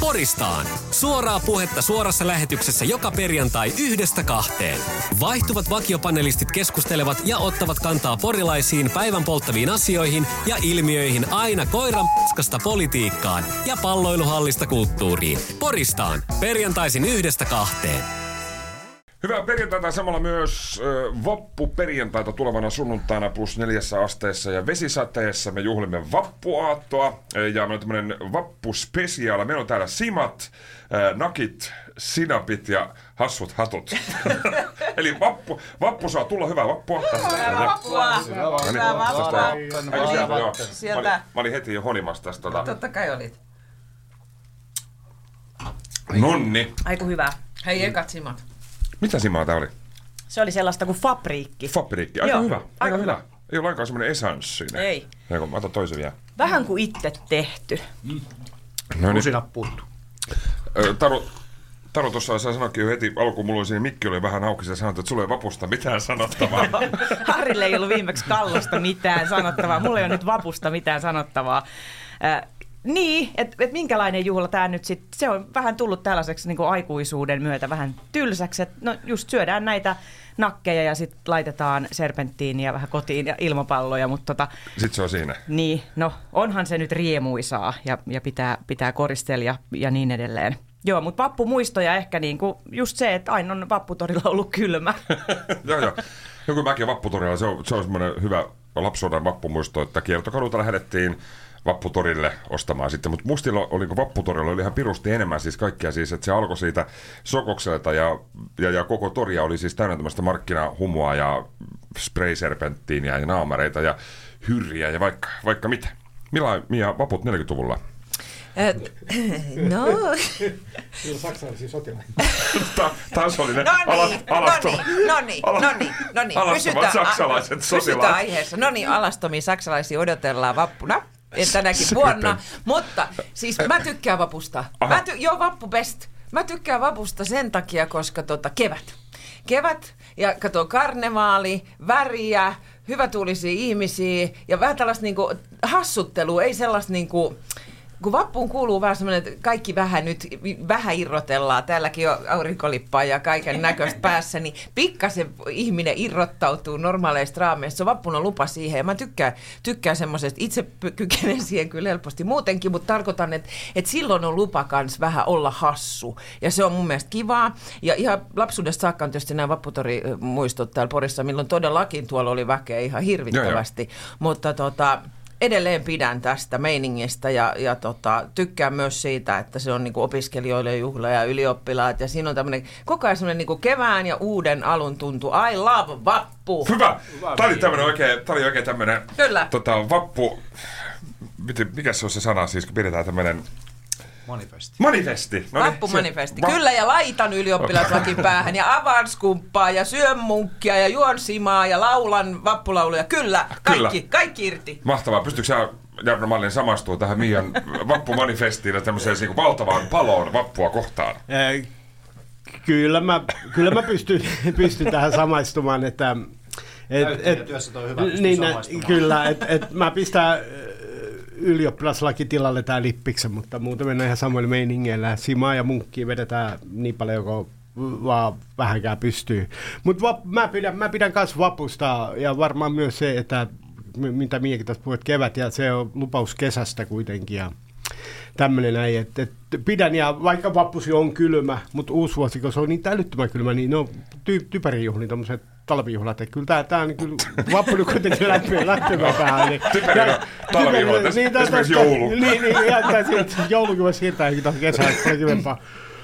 Poristaan. Suoraa puhetta suorassa lähetyksessä joka perjantai yhdestä kahteen. Vaihtuvat vakiopanelistit keskustelevat ja ottavat kantaa porilaisiin päivän polttaviin asioihin ja ilmiöihin aina koiran politiikkaan ja palloiluhallista kulttuuriin. Poristaan. Perjantaisin yhdestä kahteen. Hyvää perjantaita samalla myös äh, vappuperjantaita tulevana sunnuntaina plus neljässä asteessa ja vesisateessa. Me juhlimme vappuaattoa ja meillä on tämmöinen vappuspesiaali. Meillä on täällä simat, äh, nakit, sinapit ja hassut hatut. Eli vappu, vappu saa tulla hyvää vappua. Hyvää vappua! Hyvää vappua! Eikö sieltä, joo. Mä, Sieltä. mä olin heti jo honimassa tästä. Tota. Totta kai olit. Nonni. Aiku hyvä. Hei, ekat simat. Mitä simaa tää oli? Se oli sellaista kuin fabriikki. Fabriikki. Aika Joo, hyvä. Aika, aika hyvä. hyvä. Ei ole lainkaan semmoinen esanssinen. Ei. Eikö, mä otan toisen vielä. Vähän kuin itse tehty. No niin. Ö, Taru, Taru tuossa sä sanoikin jo heti alkuun, mulla oli siinä mikki oli vähän auki, ja sanoit, että sulla ei vapusta mitään sanottavaa. Harrille ei ollut viimeksi kallosta mitään sanottavaa. Mulla ei ole nyt vapusta mitään sanottavaa. Niin, että et minkälainen juhla tämä nyt sitten, se on vähän tullut tällaiseksi niin aikuisuuden myötä vähän tylsäksi, että no just syödään näitä nakkeja ja sitten laitetaan serpenttiiniä vähän kotiin ja ilmapalloja, mutta tota, Sitten se on siinä. niin, no onhan se nyt riemuisaa ja, ja pitää, pitää koristella ja, ja niin edelleen. Joo, mutta vappumuistoja ehkä niinku just se, että aina on vapputorilla ollut kylmä. joo, joo. Joku mäkin vapputorilla, se on, se on semmoinen hyvä lapsuuden vappumuisto, että kiertokadulta lähdettiin vapputorille ostamaan sitten, mutta mustilla oli kun vapputorilla oli ihan pirusti enemmän siis kaikkia siis, että se alkoi siitä sokokselta ja, ja, ja koko toria oli siis täynnä tämmöistä markkinahumua ja sprayserpenttiiniä ja naamareita ja hyrriä ja vaikka, vaikka mitä. Millä Mia vaput 40-luvulla? Et, no, Saksalaisia sotilaita. Ta- tasollinen no niin, no niin, no niin, no niin, no niin. Alastomat saksalaiset pysytään sotilaat. aiheessa. No niin, alastomia saksalaisia odotellaan vappuna. Tänäkin Sitten. vuonna. Mutta siis mä tykkään vapusta. Mä ty- joo, vappu best. Mä tykkään vapusta sen takia, koska tota, kevät. Kevät ja kato karnevaali, väriä, hyvätuulisia ihmisiä ja vähän tällaista niinku hassuttelua, ei sellaista niinku, kun vappuun kuuluu vähän semmoinen, että kaikki vähän nyt, vähän irrotellaan, täälläkin on aurinkolippaa ja kaiken näköistä päässä, niin pikkasen ihminen irrottautuu normaaleista raameista. Se on vappuna lupa siihen. Ja mä tykkään, tykkään semmoisesta, itse kykenen siihen kyllä helposti muutenkin, mutta tarkoitan, että, että silloin on lupa kans vähän olla hassu. Ja se on mun mielestä kivaa. Ja ihan lapsuudesta saakka on tietysti nämä vapputori-muistot täällä Porissa, milloin todellakin tuolla oli väkeä ihan hirvittävästi, mutta tota, edelleen pidän tästä meiningistä ja, ja tota, tykkään myös siitä, että se on niinku opiskelijoille juhla ja ylioppilaat ja siinä on tämmöinen koko ajan semmoinen niinku kevään ja uuden alun tuntu. I love vappu! Hyvä. Tämä oli tämmöinen oikein, tämä oli oikein tämmöinen Kyllä. tota, vappu, miten, mikä se on se sana siis, kun pidetään tämmöinen Manifesti. manifesti. No niin, Vappumanifesti. se- Kyllä, ja laitan ylioppilaslakin päähän, ja avaan skumppaa, ja syön munkkia, ja juon simaa, ja laulan vappulauluja. Kyllä, kaikki, Kyllä. kaikki irti. Mahtavaa. Pystytkö sä, Jarno Mallin, samastua tähän Mian vappumanifestiin ja tämmöiseen niin valtavaan paloon vappua kohtaan? Kyllä mä, kyllä mä pystyn, pystyn tähän samaistumaan, että... Et, Näyttelijätyössä toi on hyvä niin, samaistumaan. kyllä, että et mä pistän ylioppilaslaki tilalle tää lippiksen, mutta muuten mennään ihan samoilla meiningeillä. Simaa ja munkkiin vedetään niin paljon kuin vaan vähänkään pystyy. Mutta mä pidän, mä pidän myös vapusta ja varmaan myös se, että mitä Miekin tässä puhuit kevät ja se on lupaus kesästä kuitenkin ja tämmöinen näin, että, että pidän ja vaikka vappusi on kylmä, mutta uusi vuosi, kun se on niin älyttömän kylmä, niin ne on ty, typerijuhlia, tämmöiset talvijuhlat, että kyllä tämä, tämä on kyllä vappu nyt kuitenkin lämpimä, lämpimä vähän. Niin, Ja- talvijuhlat, typeri- esimerkiksi tästä- joulu. Niin, niin, siitä, joulukin voi siirtää johonkin tuohon kesään, että se on kivempaa.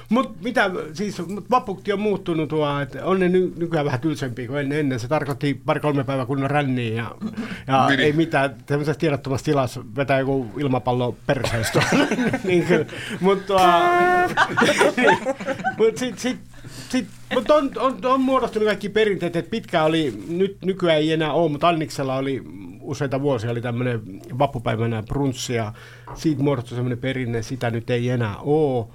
Mutta mitä, siis mut vapukti on muuttunut tuo, että on ne ny, nykyään vähän tylsempiä kuin ennen. Ennen se tarkoitti pari-kolme päivää kunnon ränniä ja, ja Niin. ei mitään, tämmöisessä tiedottomassa tilassa vetää joku ilmapallo perseestä. niin. Mutta mut sit, sit, sit, mutta on, on, on, muodostunut kaikki perinteet, että pitkä oli, nyt nykyään ei enää ole, mutta Anniksella oli useita vuosia oli tämmöinen vappupäivänä brunssi ja siitä muodostui semmoinen perinne, sitä nyt ei enää ole.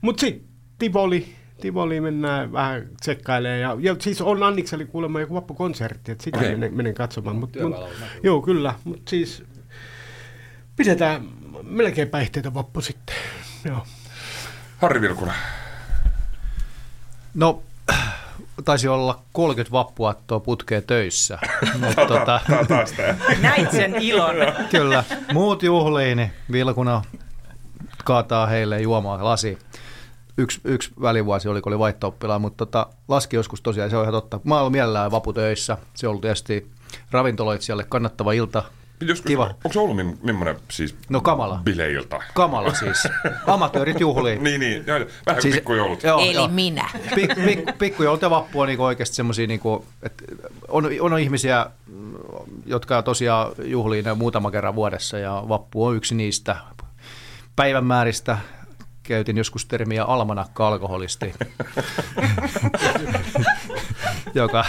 Mutta sitten Tivoli, Tivoli mennään vähän tsekkailemaan. Ja, ja siis on Anniksella kuulemma joku vappukonsertti, että sitä okay. menen, menen katsomaan. Mut, mut, joo, kyllä. Mutta siis pidetään melkein päihteitä vappu sitten. Joo. Harri Vilkuna. No, taisi olla 30 vappuattoa putkeen töissä. Mut, tota, Näit sen ilon. Kyllä. Muut juhliin, niin Vilkuna kaataa heille juomaa lasi. Yksi, yksi välivuosi oli, kun oli vaihto mutta tota, laski joskus tosiaan, se on ihan totta. Mä olen mielellään vaputöissä. Se on ollut tietysti ravintoloitsijalle kannattava ilta, Joskus, Kiva. Onko se ollut millainen siis no, kamala. bileilta? Kamala siis. Amatöörit juhliin. niin, niin. Vähän siis, pikkujoulut. Joo, Eli joo. minä. Pik, pik, pikkujoulut ja vappu on niinku oikeasti semmoisia, niinku, että on, on ihmisiä, jotka tosiaan juhliin muutama kerran vuodessa ja vappu on yksi niistä päivämääristä. Käytin joskus termiä almanakka-alkoholisti, joka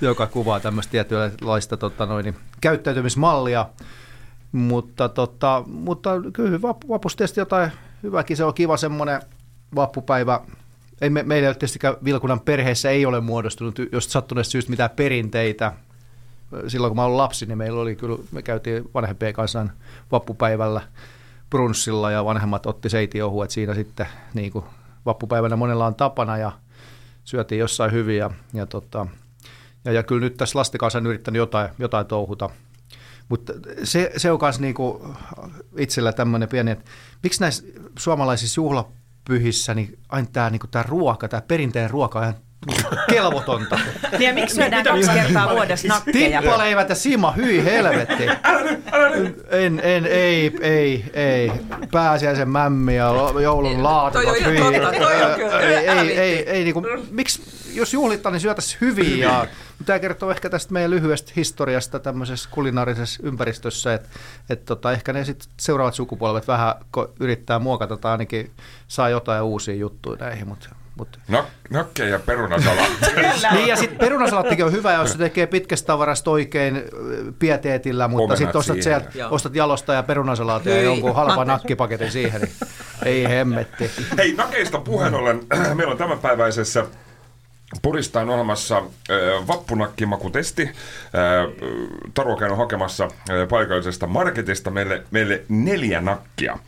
joka kuvaa tämmöistä tietynlaista tota noin, käyttäytymismallia. Mutta, tota, mutta kyllä vapusta tietysti jotain hyväkin, se on kiva semmoinen vappupäivä. Ei me, meillä tietysti Vilkunan perheessä ei ole muodostunut jos sattuneesta syystä mitään perinteitä. Silloin kun mä olin lapsi, niin meillä oli kyllä, me käytiin vanhempien kanssa vappupäivällä brunssilla ja vanhemmat otti seitiohuet siinä sitten niin kuin vappupäivänä monella on tapana ja syötiin jossain hyvin ja, ja tota, ja, ja kyllä nyt tässä lasten kanssa on yrittänyt jotain, jotain touhuta. Mutta se, se on myös niinku itsellä tämmöinen pieni, että miksi näissä suomalaisissa juhlapyhissä niin aina tämä niinku ruoka, tämä perinteinen ruoka on ihan kelvotonta. Niin ja miksi syödään kaksi kertaa vuodessa nakkeja? Tippaleivät ja sima, hyi helvetti. En, en, ei, ei, ei. Pääsiäisen mämmi ja joulun laatikot, hyi. Ei, ei, ei, ei, niinku, miksi, jos juhlittaa, niin syötäisiin hyvin ja Tämä kertoo ehkä tästä meidän lyhyestä historiasta tämmöisessä kulinaarisessa ympäristössä, että et tota, ehkä ne sit seuraavat sukupolvet vähän yrittää muokata tai ainakin saa jotain uusia juttuja näihin, mutta mutta... No, nokke ja perunasalaatti. niin ja sitten perunasalattikin on hyvä, jos se tekee pitkästä tavarasta oikein pieteetillä, mutta sitten ostat, sieltä, ostat jalosta ja perunasalaatia ja jonkun halpa nakkipaketin siihen, niin ei hemmetti. Hei, nakeista puheen ollen, meillä on tämänpäiväisessä Porista on olemassa äh, vappunakkimakutesti. Äh, Taru on hakemassa äh, paikallisesta marketista meille, meille neljä nakkia.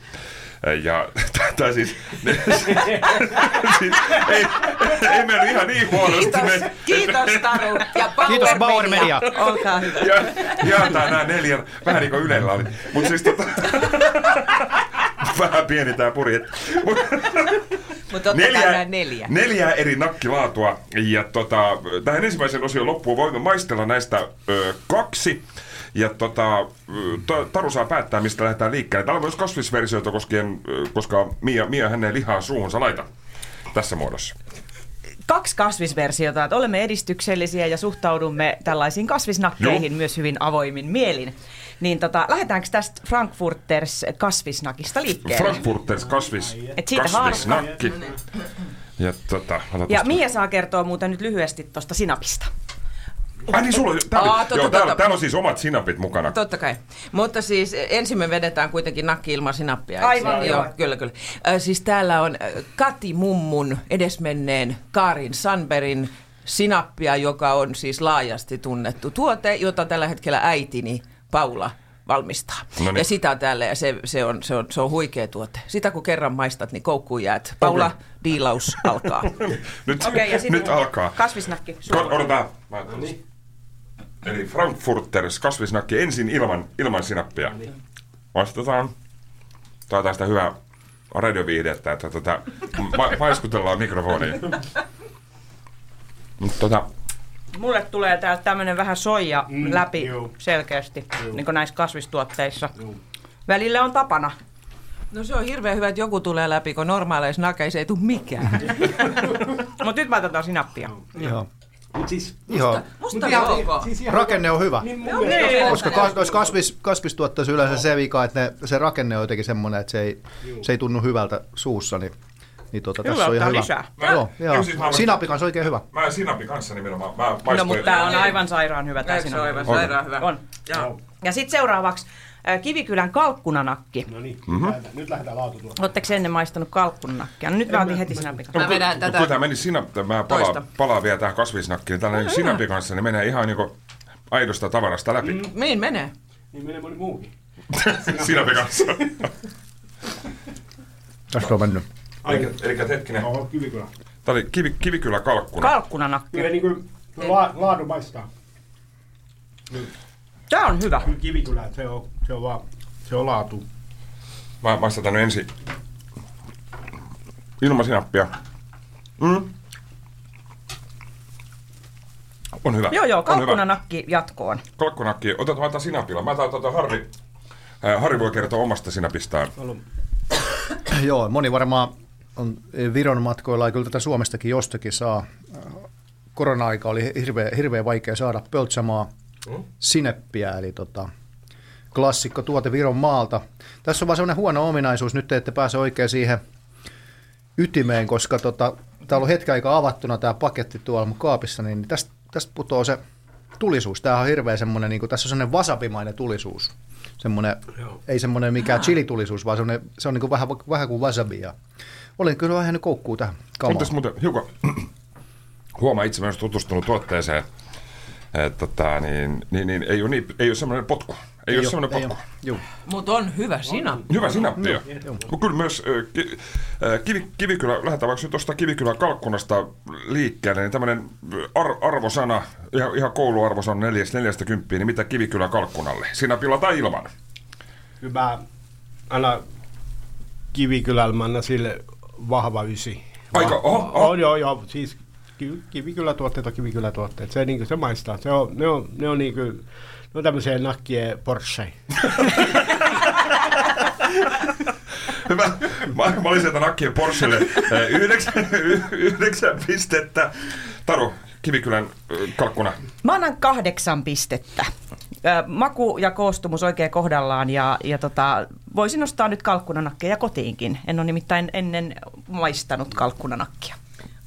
Ja tämä siis, siis ei, ei mennyt ihan niin huonosti. Kiitos, me, kiitos Taru ja Bauer Kiitos Bauer Media. Olkaa hyvä. Ja, jaetaan nämä neljä, vähän niin kuin Ylellä oli. Mutta siis tota, vähän pieni tämä puri. Mutta neljä, neljä. neljä eri nakkilaatua. Ja tota, tähän ensimmäisen osion loppuun voimme maistella näistä ö, kaksi. Ja tota, Taru saa päättää, mistä lähdetään liikkeelle. Täällä on myös kasvisversioita koskien, koska Mia, Mia hänen lihaa suuhunsa laita tässä muodossa kaksi kasvisversiota, että olemme edistyksellisiä ja suhtaudumme tällaisiin kasvisnakkeihin Joo. myös hyvin avoimin mielin. Niin tota, lähdetäänkö tästä Frankfurters kasvisnakista liikkeelle? Frankfurters kasvis, Et siitä kasvisnakki. Ja, tota, ja Mia saa kertoa muuten nyt lyhyesti tuosta sinapista. Ai niin, sulla, täällä, Aa, totta, joo, täällä, täällä on siis omat sinapit mukana. Totta kai. Mutta siis ensin me vedetään kuitenkin nakki ilman sinappia. Aivan, joo. joo. Kyllä, kyllä. Äh, siis täällä on Kati Mummun edesmenneen Kaarin Sanberin sinappia, joka on siis laajasti tunnettu tuote, jota tällä hetkellä äitini Paula valmistaa. No niin. Ja sitä on täällä ja se, se, on, se, on, se on huikea tuote. Sitä kun kerran maistat, niin koukkuun jäät. Paula, okay. diilaus alkaa. nyt, okay, ja nyt alkaa. Kasvisnakki. Odotaan. No niin. Eli Frankfurters kasvisnakki ensin ilman, ilman sinappia. Vastataan. Tämä on tästä hyvää radioviihdettä, että tätä ma- paiskutellaan mikrofoniin. Mutta tota, Mulle tulee täältä tämmöinen vähän soija mm, läpi juu. selkeästi, juu. niin kuin näissä kasvistuotteissa. Juu. Välillä on tapana. No se on hirveän hyvä, että joku tulee läpi, kun normaaleissa nakeissa ei tule mikään. Mutta nyt mä otetaan sinappia. Joo. Mut siis, musta, musta musta siis rakenne on hyvä. Niin, niin. Koska kas, kasvis, kasvistuotteissa yleensä se vika, että ne, se rakenne on jotenkin semmoinen, että se ei, se ei tunnu hyvältä suussa, niin niin tota, Kyllä, tässä on ihan ottaa hyvä. lisää. Joo, Joo, joo. siis mä- Sinapin kanssa oikein hyvä. Mä sinapin kanssa nimenomaan. Mä No, mutta tämä on aivan sairaan hyvä tämä se ole aivan sinappi. sairaan hyvä? On. Ja sitten seuraavaksi Kivikylän kalkkunanakki. No niin, Mhm. lähdetään- nyt lähdetään laatutuolla. Oletteko ennen maistanut kalkkunanakkia? No nyt mä otin heti sinapin kanssa. Mä vedän Kun tätä. tämä meni sinappi, mä palaan, palaan vielä tähän kasvisnakkiin. Tällainen sinapin kanssa niin menee ihan niinku aidosta tavarasta läpi. Mm. Mihin menee? Niin menee moni muukin. Sinapin kanssa. Tästä on mennyt. Eli, eli hetkinen. Oho, kivikylä. Tämä oli kivi, Kivikylä kalkkuna. Kalkkunanakki. Kyllä niin kuin la, laadu maistaa. Tämä on hyvä. Kivikylä, se on, se on vaan, se on laatu. Mä nyt ensin ilman sinappia. Mm. On hyvä. Joo, joo, kalkkunanakki jatkoon. Kalkkunakki. Otetaan, mä otan sinapilla. Mä otan tuota Harri. Äh, Harri voi kertoa omasta sinapistaan. Joo, moni varmaan on Viron matkoilla ja kyllä tätä Suomestakin jostakin saa. Korona-aika oli hirveän, hirveän vaikea saada pöltsämaa sineppiä, eli tota, klassikko tuote Viron maalta. Tässä on vaan sellainen huono ominaisuus, nyt te ette pääse oikein siihen ytimeen, koska tota, täällä on hetken aikaa avattuna tämä paketti tuolla mun kaapissa, niin tästä, tästä putoaa se tulisuus. Tämä on hirveän semmoinen, niin kuin, tässä on semmoinen wasabimainen tulisuus. Semmoinen, ei semmoinen mikään chilitulisuus, vaan semmoinen, se on niin kuin vähän, vähän kuin wasabi. Ja olin kyllä vähän jäänyt koukkuun tähän kamaan. tässä muuten hiukan huomaa itse myös tutustunut tuotteeseen. Että tota, niin, niin, niin, ei ole, niin, ei ole semmoinen potku. Ei, ei ole semmoinen. Juu. Mutta on hyvä sinappi. Hyvä sinappi. Mutta kyllä myös ki, kivi, Kivikylä, lähdetään vaikka nyt tuosta Kivikylän kalkkunasta liikkeelle, niin tämmöinen ar, arvosana, ihan, ihan kouluarvosana neljästä, neljästä kymppiä, niin mitä Kivikylän kalkkunalle? Sinapilla tai ilman? Mä annan kivikylällä, mä annan sille vahva ysi. Aika- Va- oho, oho. On, joo, joo, siis ky- kivikylätuotteet on kivikylätuotteet. Se, niin se maistaa. Se on, ne on, ne on niin kuin, ne on tämmöisiä nakkien Porsche. Hyvä. Mä, mä olisin tämän Akkien Porschelle äh, yhdeksän, yhdeksän pistettä. Taru, Kivikylän äh, kalkkuna. Mä annan kahdeksan pistettä. Ö, Maku ja koostumus oikein kohdallaan ja, ja tota, voisin nostaa nyt kalkkunanakkeja kotiinkin. En ole nimittäin ennen maistanut kalkkunanakkia.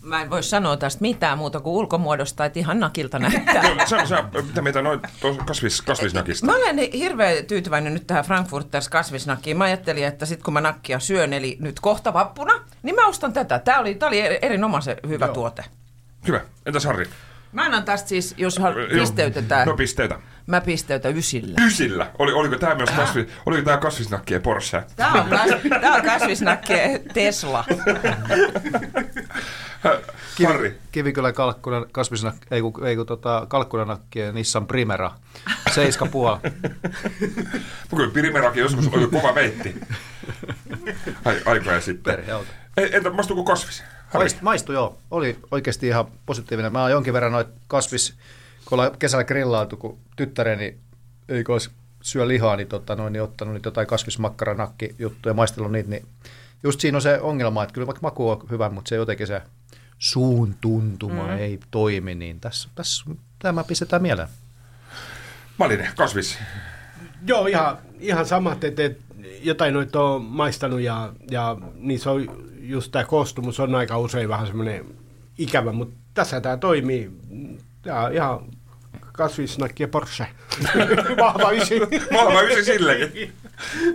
Mä en voi sanoa tästä mitään muuta kuin ulkomuodosta, että ihan nakilta näyttää. No, sä, sä, mitä meitä noin kasvis, kasvisnakista? Mä olen hirveän tyytyväinen nyt tähän Frankfurters kasvisnakkiin. Mä ajattelin, että sit kun mä nakkia syön, eli nyt kohta vappuna, niin mä ostan tätä. Tää oli, tää oli eri- erinomaisen hyvä Joo. tuote. Hyvä. Entäs Harri? Mä annan tästä siis, jos hal- Joo. pisteytetään, No pisteitä. mä pisteytän ysillä. Ysillä. Oli, oliko tämä myös kasvi, oliko tämä kasvisnakkien Porsche? Tää on, kas, tää on kasvisnakkien Tesla. Harri. Kivikylän kalkkunan, kasvisnak, ei kun, ei kun tota, kalkkunanakki ja Nissan Primera. Seiska puoli. Kyllä Pirimerakin joskus oli kova veitti. Ai, aikoja sitten. Ei, entä maistuuko kasvis? Maistui joo. Oli oikeasti ihan positiivinen. Mä oon jonkin verran noit kasvis, kun ollaan kesällä grillailtu, kun tyttäreni ei olisi syö lihaa, niin, tota, noin, niin ottanut niitä jotain kasvismakkaranakki juttuja, maistellut niitä, niin just siinä on se ongelma, että kyllä vaikka maku on hyvä, mutta se jotenkin se suun tuntuma mm. ei toimi, niin tässä, tässä tämä pistetään mieleen. Malinen, kasvis. Joo, ihan, ihan samat, että et, jotain noita on maistanut ja, ja niissä on just tämä koostumus on aika usein vähän semmoinen ikävä, mutta tässä tämä toimii. Tämä on ihan kasvisnakki ja Porsche. Vahva ysi. Vahva ysi sillekin.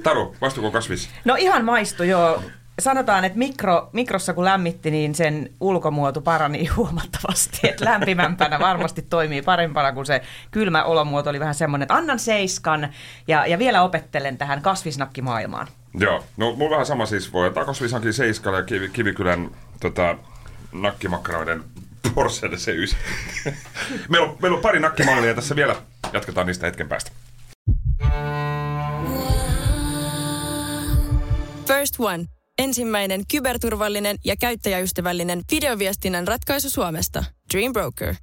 Taru, maistuuko kasvis? No ihan maistu joo. Sanotaan, että mikro, mikrossa kun lämmitti, niin sen ulkomuoto parani huomattavasti. Että lämpimämpänä varmasti toimii parempana kuin se kylmä olomuoto oli vähän semmoinen, että annan seiskan ja, ja vielä opettelen tähän kasvisnakkimaailmaan. Joo, no mulla vähän sama siis voi ottaa kasvishankin Seiskalla ja Kivi, Kivikylän tota, nakkimakkaroiden Porschelle se ysi. meillä, on, meillä on pari nakkimallia tässä vielä. Jatketaan niistä hetken päästä. First One. Ensimmäinen kyberturvallinen ja käyttäjäystävällinen videoviestinnän ratkaisu Suomesta. Dream Broker.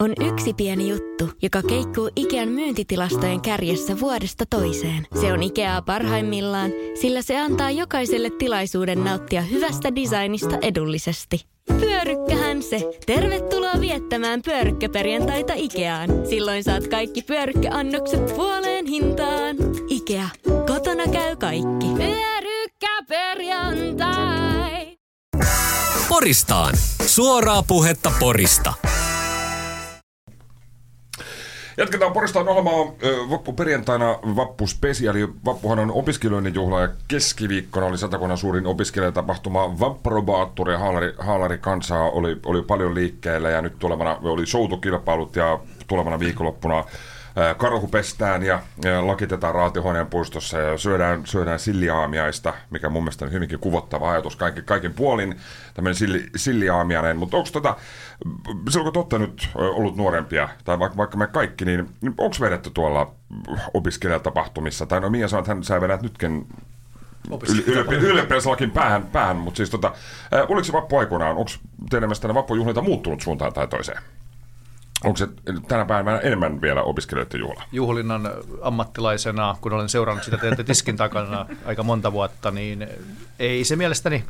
On yksi pieni juttu, joka keikkuu Ikean myyntitilastojen kärjessä vuodesta toiseen. Se on Ikeaa parhaimmillaan, sillä se antaa jokaiselle tilaisuuden nauttia hyvästä designista edullisesti. Pyörykkähän se! Tervetuloa viettämään pyörykkäperjantaita Ikeaan. Silloin saat kaikki pyörykkäannokset puoleen hintaan. Ikea. Kotona käy kaikki. Pyörykkä perjantai. Poristaan. Suoraa puhetta Porista. Jatketaan Poristaan ohjelmaa ö, vappuperjantaina vappuspesiaali. Vappuhan on opiskelijoiden juhla ja keskiviikkona oli satakunnan suurin opiskelijatapahtuma Vapprobaattori ja haalari, haalari kansaa oli, oli paljon liikkeellä ja nyt tulevana oli soutukilpailut ja tulevana viikonloppuna karhu pestään ja, ja lakitetaan Raatihuoneen puistossa ja syödään, syödään silliaamiaista, mikä mun mielestä on hyvinkin kuvottava ajatus kaiken, kaiken puolin, tämmöinen silli, silliaamiainen. Mutta onko tota, silloin kun olette nyt ollut nuorempia, tai vaikka, vaikka me kaikki, niin, niin onko vedetty tuolla opiskelijatapahtumissa, tai no Mia sanoi, että hän sä vedät nytkin ylioppilaslakin päähän, päähän. Mutta siis tota, oliko se vappu aikoinaan, onko teidän mielestänne vappujuhlilta muuttunut suuntaan tai toiseen? Onko se tänä päivänä enemmän vielä opiskelijoiden juhla? juhlinnan ammattilaisena, kun olen seurannut sitä teiltä tiskin takana aika monta vuotta, niin ei se mielestäni,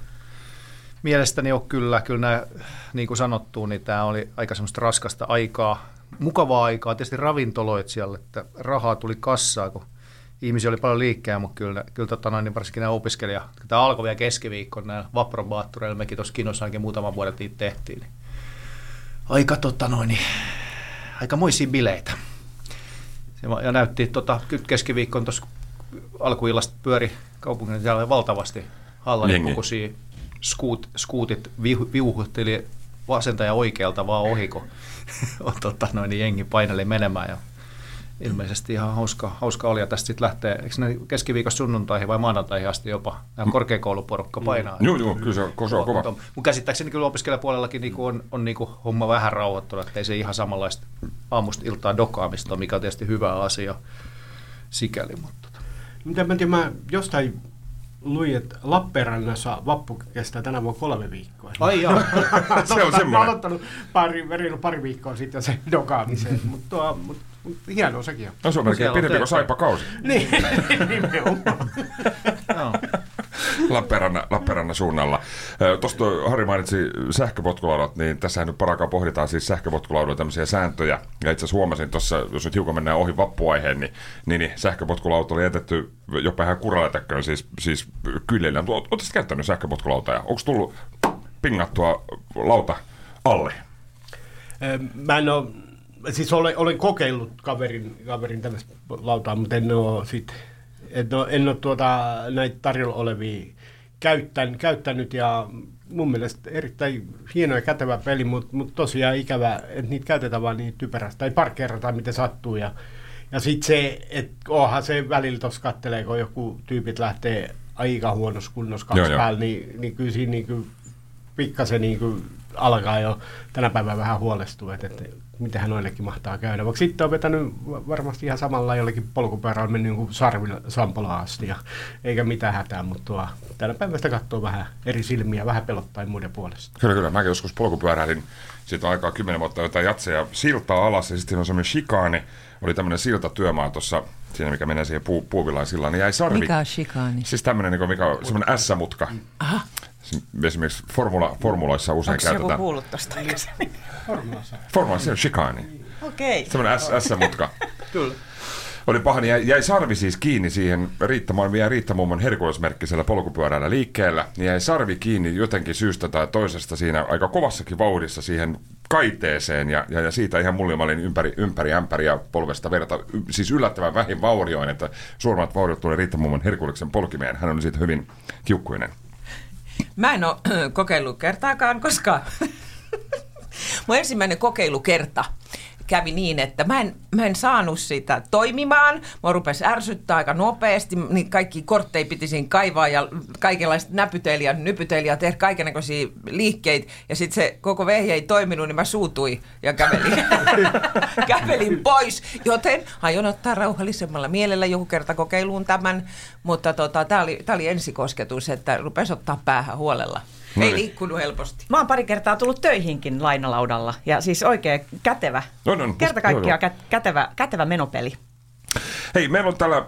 mielestäni ole kyllä, kyllä nämä, niin kuin sanottu, niin tämä oli aika semmoista raskasta aikaa, mukavaa aikaa, tietysti ravintoloitsijalle, että rahaa tuli kassaa, kun ihmisiä oli paljon liikkeellä, mutta kyllä, kyllä tota niin varsinkin nämä opiskelija, tämä alkoi vielä keskiviikkona näillä vapprobaattureilla, mekin tuossa Kinossakin muutaman vuoden tehtiin, niin aika, tota noin, niin, aika moisia bileitä. Se Ja näytti tota, keskiviikkoon tuossa alkuillasta pyöri kaupungin siellä valtavasti Hallarin Jengi. kokoisia skuut, skuutit viu- viuhutteli vasenta ja oikealta vaan ohi, kun tota, noin, niin jengi paineli menemään. Ja ilmeisesti ihan hauska, hauska oli. Ja tästä sitten lähtee, eikö ne keskiviikossa sunnuntaihin vai maanantaihin asti jopa nämä korkeakouluporukka painaa. Joo, joo, kyllä se on, se on kova. Mun käsittääkseni kyllä opiskelijapuolellakin niin on, on niin homma vähän rauhoittunut, ettei se ihan samanlaista aamusta iltaan dokaamista mikä on tietysti hyvä asia sikäli. Mutta tota. Mitä mä tiedän, mä jostain luin, että Lappeenrannassa vappu kestää tänä vuonna kolme viikkoa. Ai joo. Se on Mä oon semmoinen. aloittanut pari, pari viikkoa sitten se dokaamiseen, mutta mut, mut, hienoa sekin on. No se on melkein pidempi kuin saipa kausi. Niin, nimenomaan. Lappeenrannan, Lappeenrannan suunnalla. Tuosta Harri mainitsi sähköpotkulaudat, niin tässä nyt parakaa pohditaan siis sähköpotkulaudoilla tämmöisiä sääntöjä. Ja itse asiassa huomasin tuossa, jos nyt hiukan mennään ohi vappuaiheen, niin, niin, niin sähköpotkulauta oli jätetty jopa ihan kuraletäkköön, siis, siis kyljellä. Oletko käyttänyt sähköpotkulautaa? Onko tullut pingattua lauta alle? Mä en ole, siis olen, olen kokeillut kaverin, kaverin tämmöistä lautaa, mutta en ole sit, en ole, en ole tuota, näitä tarjolla olevia käyttänyt, käyttänyt ja mun mielestä erittäin hieno ja kätevä peli, mutta mut tosiaan ikävä, että niitä käytetään vaan niin typerästi tai parkkeerataan miten sattuu ja, ja sitten se, että onhan se välillä tuossa kattelee, kun joku tyypit lähtee aika huonossa kunnossa kaksi Joo, joo. päällä, niin, niin kyllä siinä niin kuin pikkasen niin kuin alkaa jo tänä päivänä vähän huolestua, että, että mitähän noillekin mahtaa käydä. Vaikka sitten on vetänyt va- varmasti ihan samalla jollakin polkupyörällä mennyt niin sarvilla Sampolaan asti, ja, eikä mitään hätää, mutta tuo, tänä päivänä sitä katsoo vähän eri silmiä, vähän pelottaa muiden puolesta. Kyllä, kyllä. Mäkin joskus polkupyöräilin siitä on aikaa kymmenen vuotta jotain jatseja siltaa alas ja sitten on semmoinen shikaani. Oli tämmöinen siltatyömaa tuossa, siinä mikä menee siihen puu, puuvilaan sillaan, niin jäi sarvi. Mikä on shikaani? Siis tämmöinen, niin mikä on semmoinen S-mutka. Aha. Esimerkiksi formula, formuloissa usein Onko joku käytetään. kuullut tuosta aikaisemmin? Formulassa se on shikaani. Okei. Semmoinen S- S-mutka. Kyllä. Oli paha, niin jäi, jäi sarvi siis kiinni siihen Riittamummon, jäi Riittamummon herkulesmerkkisellä polkupyörällä liikkeellä, niin jäi sarvi kiinni jotenkin syystä tai toisesta siinä aika kovassakin vauhdissa siihen kaiteeseen ja, ja, ja siitä ihan mullimalin ympäri, ympäri ämpäriä polvesta verta, y- siis yllättävän vähin vaurioin, että suurimmat vauriot tuli Riittamummon herkuleksen polkimeen. Hän oli siitä hyvin kiukkuinen. Mä en ole kokeillut kertaakaan, koska mun ensimmäinen kokeilukerta kävi niin, että mä en, mä en saanut sitä toimimaan. Mä rupesi ärsyttää aika nopeasti, niin kaikki kortteja piti siinä kaivaa ja kaikenlaista nypytellä ja tehdä kaikenlaisia liikkeitä. Ja sitten se koko vehje ei toiminut, niin mä suutuin ja kävelin, kävelin pois. Joten aion ottaa rauhallisemmalla mielellä joku kerta kokeiluun tämän, mutta tota, tämä oli, tää oli ensikosketus, että rupesi ottaa päähän huolella. No Ei niin. liikkunut helposti. Mä oon pari kertaa tullut töihinkin lainalaudalla ja siis oikein kätevä, No, no, kerta joo, joo. kaikkiaan kä- kätevä, kätevä menopeli. Hei, meillä on täällä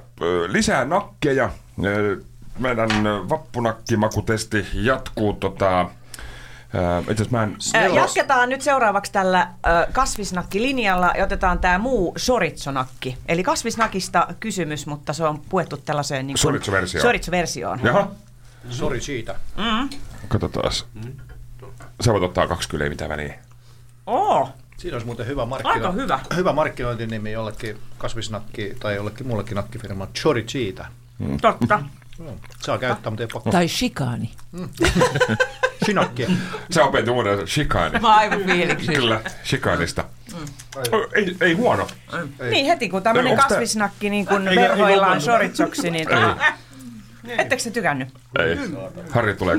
lisää nakkeja. Meidän vappunakkimakutesti jatkuu tota, Itse mä en... Jatketaan nyt seuraavaksi tällä äh, kasvisnakkilinjalla ja otetaan tämä muu soritsonakki. Eli kasvisnakista kysymys, mutta se on puettu tällaiseen niin Soritso-versioon. Soritso-versioon. Jaha, Sori siitä. Katsotaan. Sä voit ottaa kaksi kyllä, ei mitään väliä. Oo, Siinä olisi muuten hyvä, markkino- Aika hyvä. hyvä markkinointinimi jollekin kasvisnakki tai jollekin muullekin nakkifirma. Chori Cheetah. totta. Joo, Saa käyttää, mutta ei pakko. Tai shikaani. Sinakkia. Sä opetit uuden shikaani. Mä aivan fiiliksi. Kyllä, shikaanista. Oh, Ei, ei huono. Niin heti kun tämmöinen kasvisnakki niin kun ei verhoillaan lopannut. soritsoksi, niin ettekö se tykännyt? Ei. Harri tulee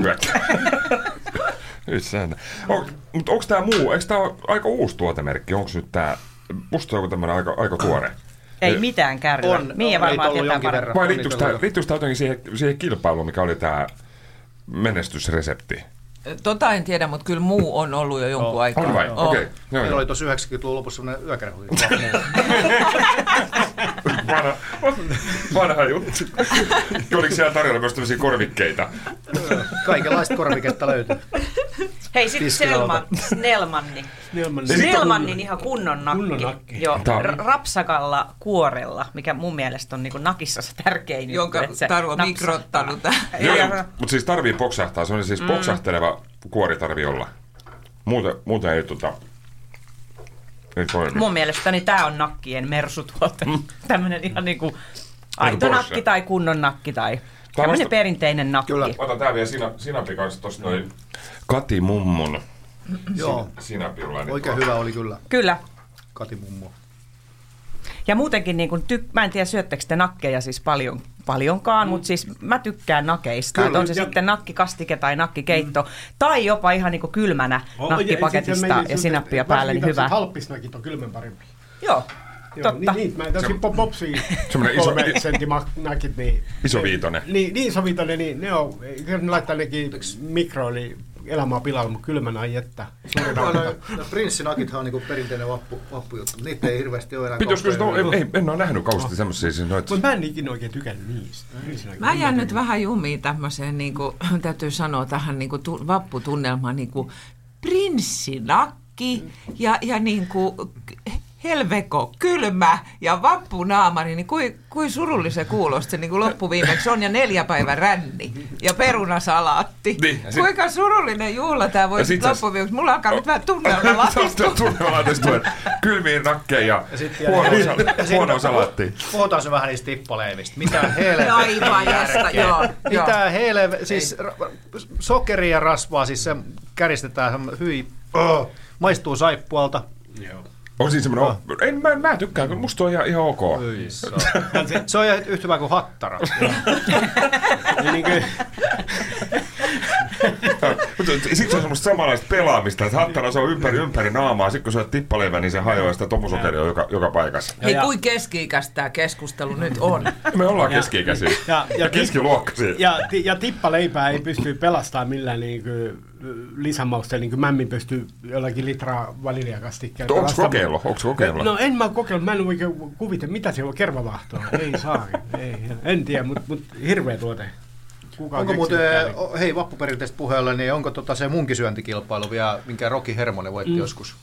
säännä. On, mutta onko tämä muu, eikö tämä ole aika uusi tuotemerkki? Onko nyt tämä, musta joku tämmöinen aika, aika tuore. Ei mitään kärryä. On, Miia on, varmaan tietää paremmin. Vai liittyykö tämä, liittyykö tämä jotenkin siihen, siihen kilpailuun, mikä oli tämä menestysresepti? Tota en tiedä, mutta kyllä muu on ollut jo jonkun aikaa. On vai? Okei. Okay. Meillä oli tuossa 90-luvun lopussa sellainen yökerho. Vanha, vanha juttu. Oliko siellä tarjolla myös tämmöisiä korvikkeita? Kaikenlaista korviketta löytyy. Hei, sitten. Selman, Snellmanni. Snellman. Snellmannin ihan kunnon nakki. Kunnon nakki. Joo, r- rapsakalla kuorella, mikä mun mielestä on niin nakissa se tärkein juttu, Jonka se Taru on napsahtaa. mikrottanut mutta siis tarvii poksahtaa. Se on siis poksahteleva kuori tarvii olla. Muuten, muuten ei tota... Toimi. Mun mielestäni tämä on nakkien mersutuote. Tämmöinen ihan niinku aito Porsche. nakki tai kunnon nakki tai tämmöinen vasta- perinteinen nakki. Kyllä. Ota tää vielä sina, sinapi kanssa tossa noin Kati Mummun Joo, niin oikein tuo- hyvä oli kyllä. Kyllä. Kati mummo. Ja muutenkin, niin kun tyk- mä en tiedä syöttekö te nakkeja siis paljon, paljonkaan, mutta siis mä tykkään nakeista. Kyllä, on se ja- sitten nakkikastike tai nakkikeitto, mm. tai jopa ihan niin kylmänä Oh, nakkipaketista ja, ja sinappia päälle, niin hyvä. Halppisnakit on kylmän parempi. Joo, Joo, totta. niin, niin, mä tosi Se- pop popsia semmonen iso- kolme senttimakit, niin... Iso viitonen. Niin, niin iso viitonen, niin ne on, kyllä ne laittaa nekin mikro, eli elämää pilalla, mutta kylmänä ai että. No, no, prinssinakithan on niinku perinteinen vappu, vappujuttu. Niitä ei hirveästi ole enää. Pitäisikö sitä, kauppoja. ei, ei, en ole nähnyt kauheasti semmoisia siis noita. Mutta mä en ikinä oikein tykännyt niistä. Mä jään nyt vähän jumiin tämmöiseen, niin kuin, täytyy sanoa tähän niin kuin, tu, vapputunnelmaan, niin kuin prinssinakki ja, ja niin kuin, helveko, kylmä ja vappunaamari, niin kuin, kuin surullisen kuulosti niin kuin loppuviimeksi on ja neljä päivän ränni ja perunasalaatti. Niin, ja sit- Kuinka surullinen juhla tämä voi sit sit sä- loppuviimeksi. Mulla alkaa nyt vähän tunnelma latistua. Tunnelma latistuu, että kylmiin nakkeja ja sit vielä- huonoa Ja sal- sit- huonoa salaattia. Puhutaan se vähän niistä tippaleivistä. Mitä helvettiä Aivan järkeä. joo. joo. Mitä helve... Siis ra- sokeria ja rasvaa, siis se käristetään hyi... Oh, maistuu saippualta. On siis semmoinen, en, mä, mä tykkään, kun musta on ihan, ihan ok. Hyi. Se on ihan yhtä hyvä kuin hattara. Niin, niin kuin, Sitten se on semmoista samanlaista pelaamista, että hattara se on ympäri ympäri naamaa, sitten kun se on tippaleivä, niin se hajoaa sitä tomusokeria joka, joka paikassa. Hei, kuin keski-ikäistä tämä keskustelu nyt on? Me ollaan keski-ikäisiä ja, ja, ja, keskiluokkaisia. ja, ja tippaleipää ei pysty pelastamaan millään niin kuin, lisämausteella, niin kuin mämmin pystyy jollakin litraa vaniljakastikkeella. Onko kokeilu? Onko kokeilu? No en mä kokeillut, mä en oikein kuvite, mitä se on kermavahtoa. Ei saa, ei, en tiedä, mutta mut hirveä tuote. Kuka Onko muuten, täällä? o- hei vappuperinteistä puheella, niin onko tota se munkisyöntikilpailu vielä, minkä Roki Hermonen voitti mm. joskus?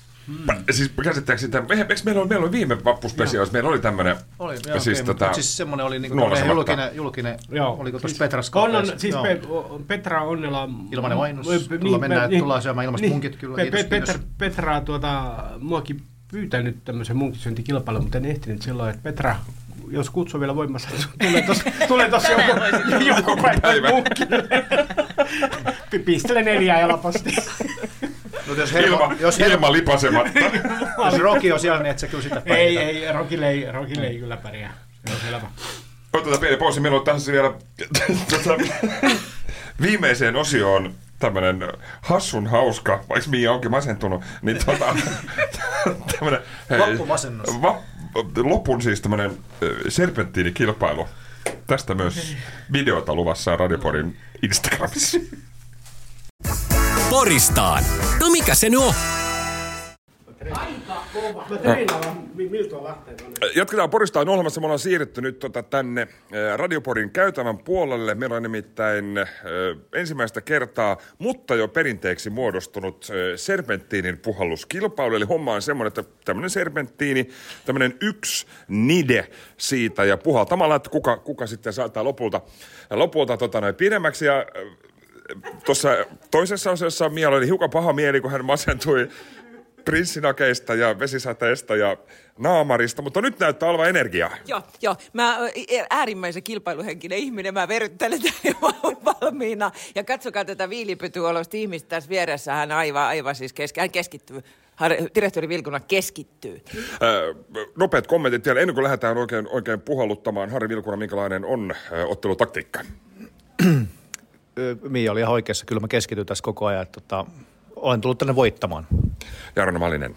Siis käsittääkö sitä, eikö meillä oli, meillä oli viime vappuspesiaalissa, meillä oli tämmöinen, Oli, joo, siis, okei, tota, siis semmoinen oli niinku tämmönen Samatta. julkinen, julkinen Joo. oliko tuossa Siis Petras on, siis. Pe, Petra Onnela... Ilmainen mainos. Ö, Tullaan mennään, tullaan syömään ilmaiset munkit, kyllä. Pe, Kiitos, Pe, Petra, kiitos. Petra tuota, muakin pyytänyt tämmöisen munkisyöntikilpailun, mutta en ehtinyt silloin, että Petra, jos kutsu vielä voimassa, tulee tuossa tulee tossa joku, joku päivä munkki. Pi- Pistele neljää jalapasti. Mutta jos, Hermo, ilma, jos, Hermo, ilma lipasematta. jos Roki on siellä, niin et sä kyllä sitä ei, pärjätä. ei, Rokille ei, Rokille ei kyllä pärjää. Se on selvä. Otetaan pieni pausi, meillä on tässä vielä tota, viimeiseen osioon tämmönen hassun hauska, vaikka Mia onkin masentunut, niin tota, tämmönen, Vappumasennus. Va, lopun siis tämmönen serpenttiinikilpailu. Tästä myös videota luvassa Radioporin Instagramissa. Poristaan. No mikä se nyt on? Jatketaan Porista on ohjelmassa. Me ollaan siirretty nyt tota tänne eh, Radioporin käytävän puolelle. Meillä on nimittäin äh, ensimmäistä kertaa, mutta jo perinteeksi muodostunut äh, serpenttiinin puhalluskilpailu. Eli homma on semmoinen, että tämmöinen serpenttiini, tämmöinen yksi nide siitä ja puhaltamalla, että kuka, kuka sitten saattaa lopulta, lopulta tota noin pidemmäksi. Ja tuossa toisessa osassa Mia oli hiukan paha mieli, kun hän masentui prinssinakeista ja vesisateesta ja naamarista, mutta nyt näyttää olevan energiaa. Joo, joo. Mä äärimmäisen kilpailuhenkinen ihminen, mä verryttelen valmiina. Ja katsokaa tätä viilipytyolosta ihmistä tässä vieressä, hän aivan, aivan siis keski, hän keskittyy. Direktori Vilkuna keskittyy. Öö, nopeat kommentit vielä ennen kuin lähdetään oikein, oikein puhalluttamaan. Harri Vilkuna, minkälainen on ö, ottelutaktiikka? Mia oli ihan oikeassa. Kyllä mä keskityn tässä koko ajan. Että, tota, olen tullut tänne voittamaan. Jarno Malinen.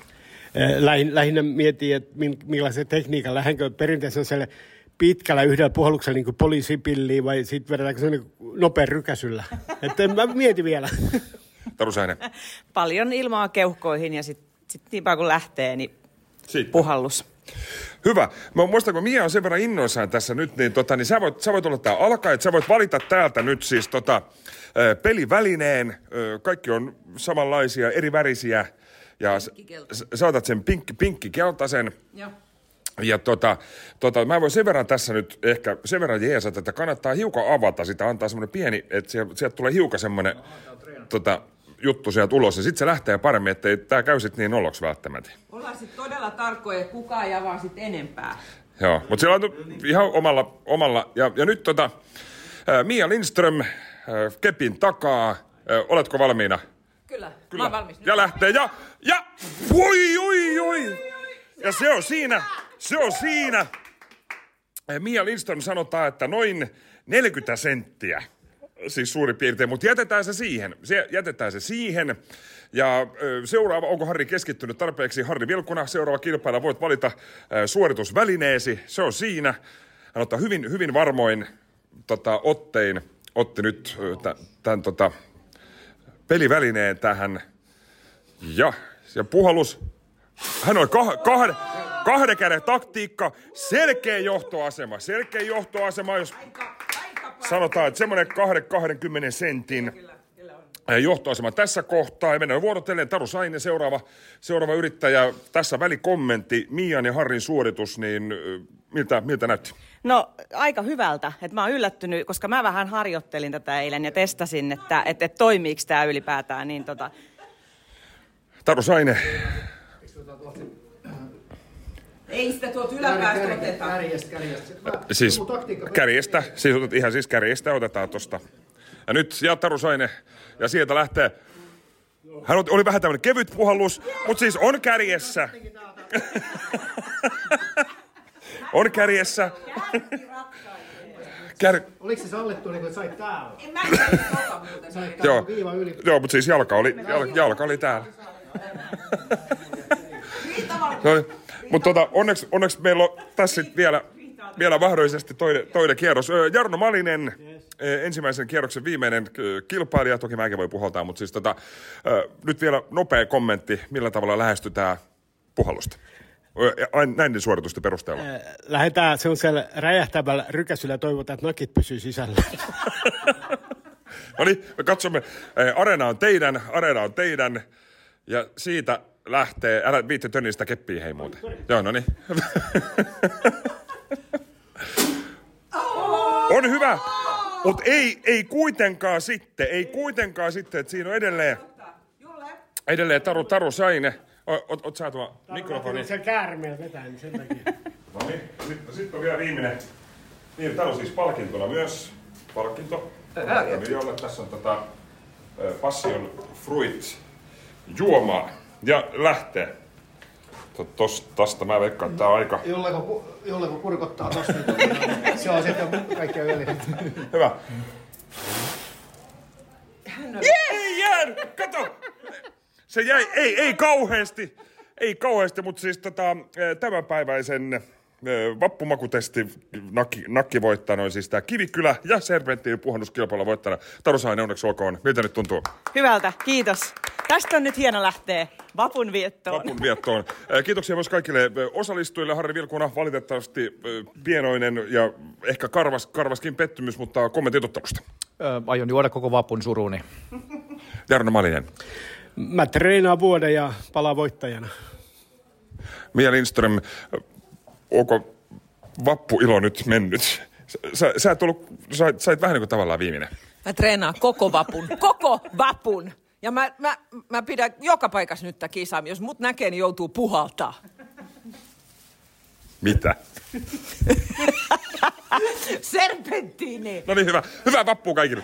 Lähin, lähinnä mietin, että millaisen tekniikan lähdenkö perinteisellä pitkällä yhdellä puhalluksella niin poliisipilliin vai sitten vedetäänkö se nopea rykäsyllä. Että mä mietin vielä. Taru Paljon ilmaa keuhkoihin ja sitten sit niin kun lähtee, niin Siitä. puhallus. Hyvä. Mä muistan, kun Mia on sen verran innoissaan tässä nyt, niin, tota, niin sä, voit, sä voit olla tää alkaa, että sä voit valita täältä nyt siis tota, pelivälineen. Kaikki on samanlaisia, eri värisiä. Ja sä otat sen pinkki, pinkki keltaisen. Joo. Ja tota, tota, mä voin sen verran tässä nyt ehkä sen verran jeesata, että kannattaa hiukan avata sitä, antaa semmoinen pieni, että sieltä, sieltä tulee hiukan semmoinen tota, juttu sieltä ulos ja sitten se lähtee paremmin, ettei tämä käy sitten niin noloksi välttämättä. Ollaan sitten todella tarkkoja, että kukaan ei avaa sitten enempää. Joo, mutta siellä on ihan omalla, omalla ja, ja nyt tota, Mia Lindström, kepin takaa, oletko valmiina? Kyllä, Kyllä. mä valmis. Ja lähtee, ja, ja, oi, oi, oi. Ja se on siinä, se on siinä. Mia Lindström sanotaan, että noin 40 senttiä siis suurin piirtein, mutta jätetään se siihen. Se, jätetään se siihen. Ja seuraava, onko Harri keskittynyt tarpeeksi? Harri Vilkuna, seuraava kilpailija voit valita suoritusvälineesi. Se on siinä. Hän ottaa hyvin, hyvin varmoin tota, ottein, otti nyt tämän tota, pelivälineen tähän. Ja, ja puhallus. Hän on kah, kahden, kahden käden taktiikka, selkeä johtoasema, selkeä johtoasema, jos sanotaan, että semmoinen 20 sentin johtoasema tässä kohtaa. Ja mennään vuorotellen. Taru Sainen, seuraava, seuraava yrittäjä. Tässä välikommentti. Mian ja Harrin suoritus, niin miltä, miltä näytti? No aika hyvältä. Et mä oon yllättynyt, koska mä vähän harjoittelin tätä eilen ja testasin, että et, et toimiiko tämä ylipäätään. Niin tota... Taru Saine, ei sitä tuolta yläpäästä oteta. Kärjestä, kärjestä. Siis kärjestä, siis ihan siis kärjestä otetaan tosta. Ja nyt Jattaru Saine, ja sieltä lähtee. Hän oli vähän tämmöinen kevyt puhallus, mutta siis on kärjessä. on kärjessä. Kär... Oliko se sallittu, niin kuin sait täällä? En mä muuten. Joo, joo, mutta siis jalka oli, jalka, jalka oli täällä. no, mutta tota, onneksi, onneksi meillä on tässä vielä, vielä mahdollisesti toinen, toinen kierros. Jarno Malinen, ensimmäisen kierroksen viimeinen kilpailija. Toki mäkin voi puhaltaa, mutta siis tota, nyt vielä nopea kommentti, millä tavalla lähestytään puhallusta. Näiden suoritusten perusteella. Lähdetään sellaisella räjähtävällä rykäsyllä toivotaan, että nakit pysyy sisällä. no niin, me katsomme. Areena on teidän, areena on teidän. Ja siitä lähtee, älä viitti tönistä keppiä hei muuten. Joo, no niin. on hyvä, mutta ei, ei kuitenkaan sitten, ei kuitenkaan sitten, että siinä on edelleen, edelleen Taru, Taru Saine. Oot, oot sä tuo mikrofoni? Se käärmeen vetää, niin sen takia. No niin, sitten sit on vielä viimeinen. Niin, täällä on siis palkintona myös. Palkinto. Miljoille. Tässä on tätä Passion Fruit juomaa ja lähtee. Tosta mä veikkaan, että tää on aika... Jolleko, jolleko kurkottaa tosta, niin se on sitten kaikkea yli. Hyvä. Ei jäänyt! Kato! Se jäi, ei, ei kauheasti, ei kauheasti, mutta siis tota, tämänpäiväisen vappumakutesti nakki, nakki voittanut, siis tämä Kivikylä ja Serpenttiin puhannuskilpailu voittana. Taru Sainen, onneksi olkoon. Miltä nyt tuntuu? Hyvältä, kiitos. Tästä on nyt hieno lähteä vapun viettoon. Vapun viettoon. Kiitoksia myös kaikille osallistujille. Harri Vilkuna valitettavasti pienoinen ja ehkä karvas, karvaskin pettymys, mutta kommentit ottelusta. Aion juoda koko vapun suruni. Jarno Malinen. Mä treenaan vuoden ja palaan voittajana. Mia Lindström, onko vappuilo nyt mennyt? Sä, sä, et ollut, sä, sä et vähän niin kuin tavallaan viimeinen. Mä treenaan koko vapun. Koko vapun. Ja mä, mä, mä pidän joka paikassa nyt tätä kisaa. Jos mut näkee, niin joutuu puhaltaa. Mitä? Serpenttiini! No niin, hyvä. Hyvää vappua kaikille.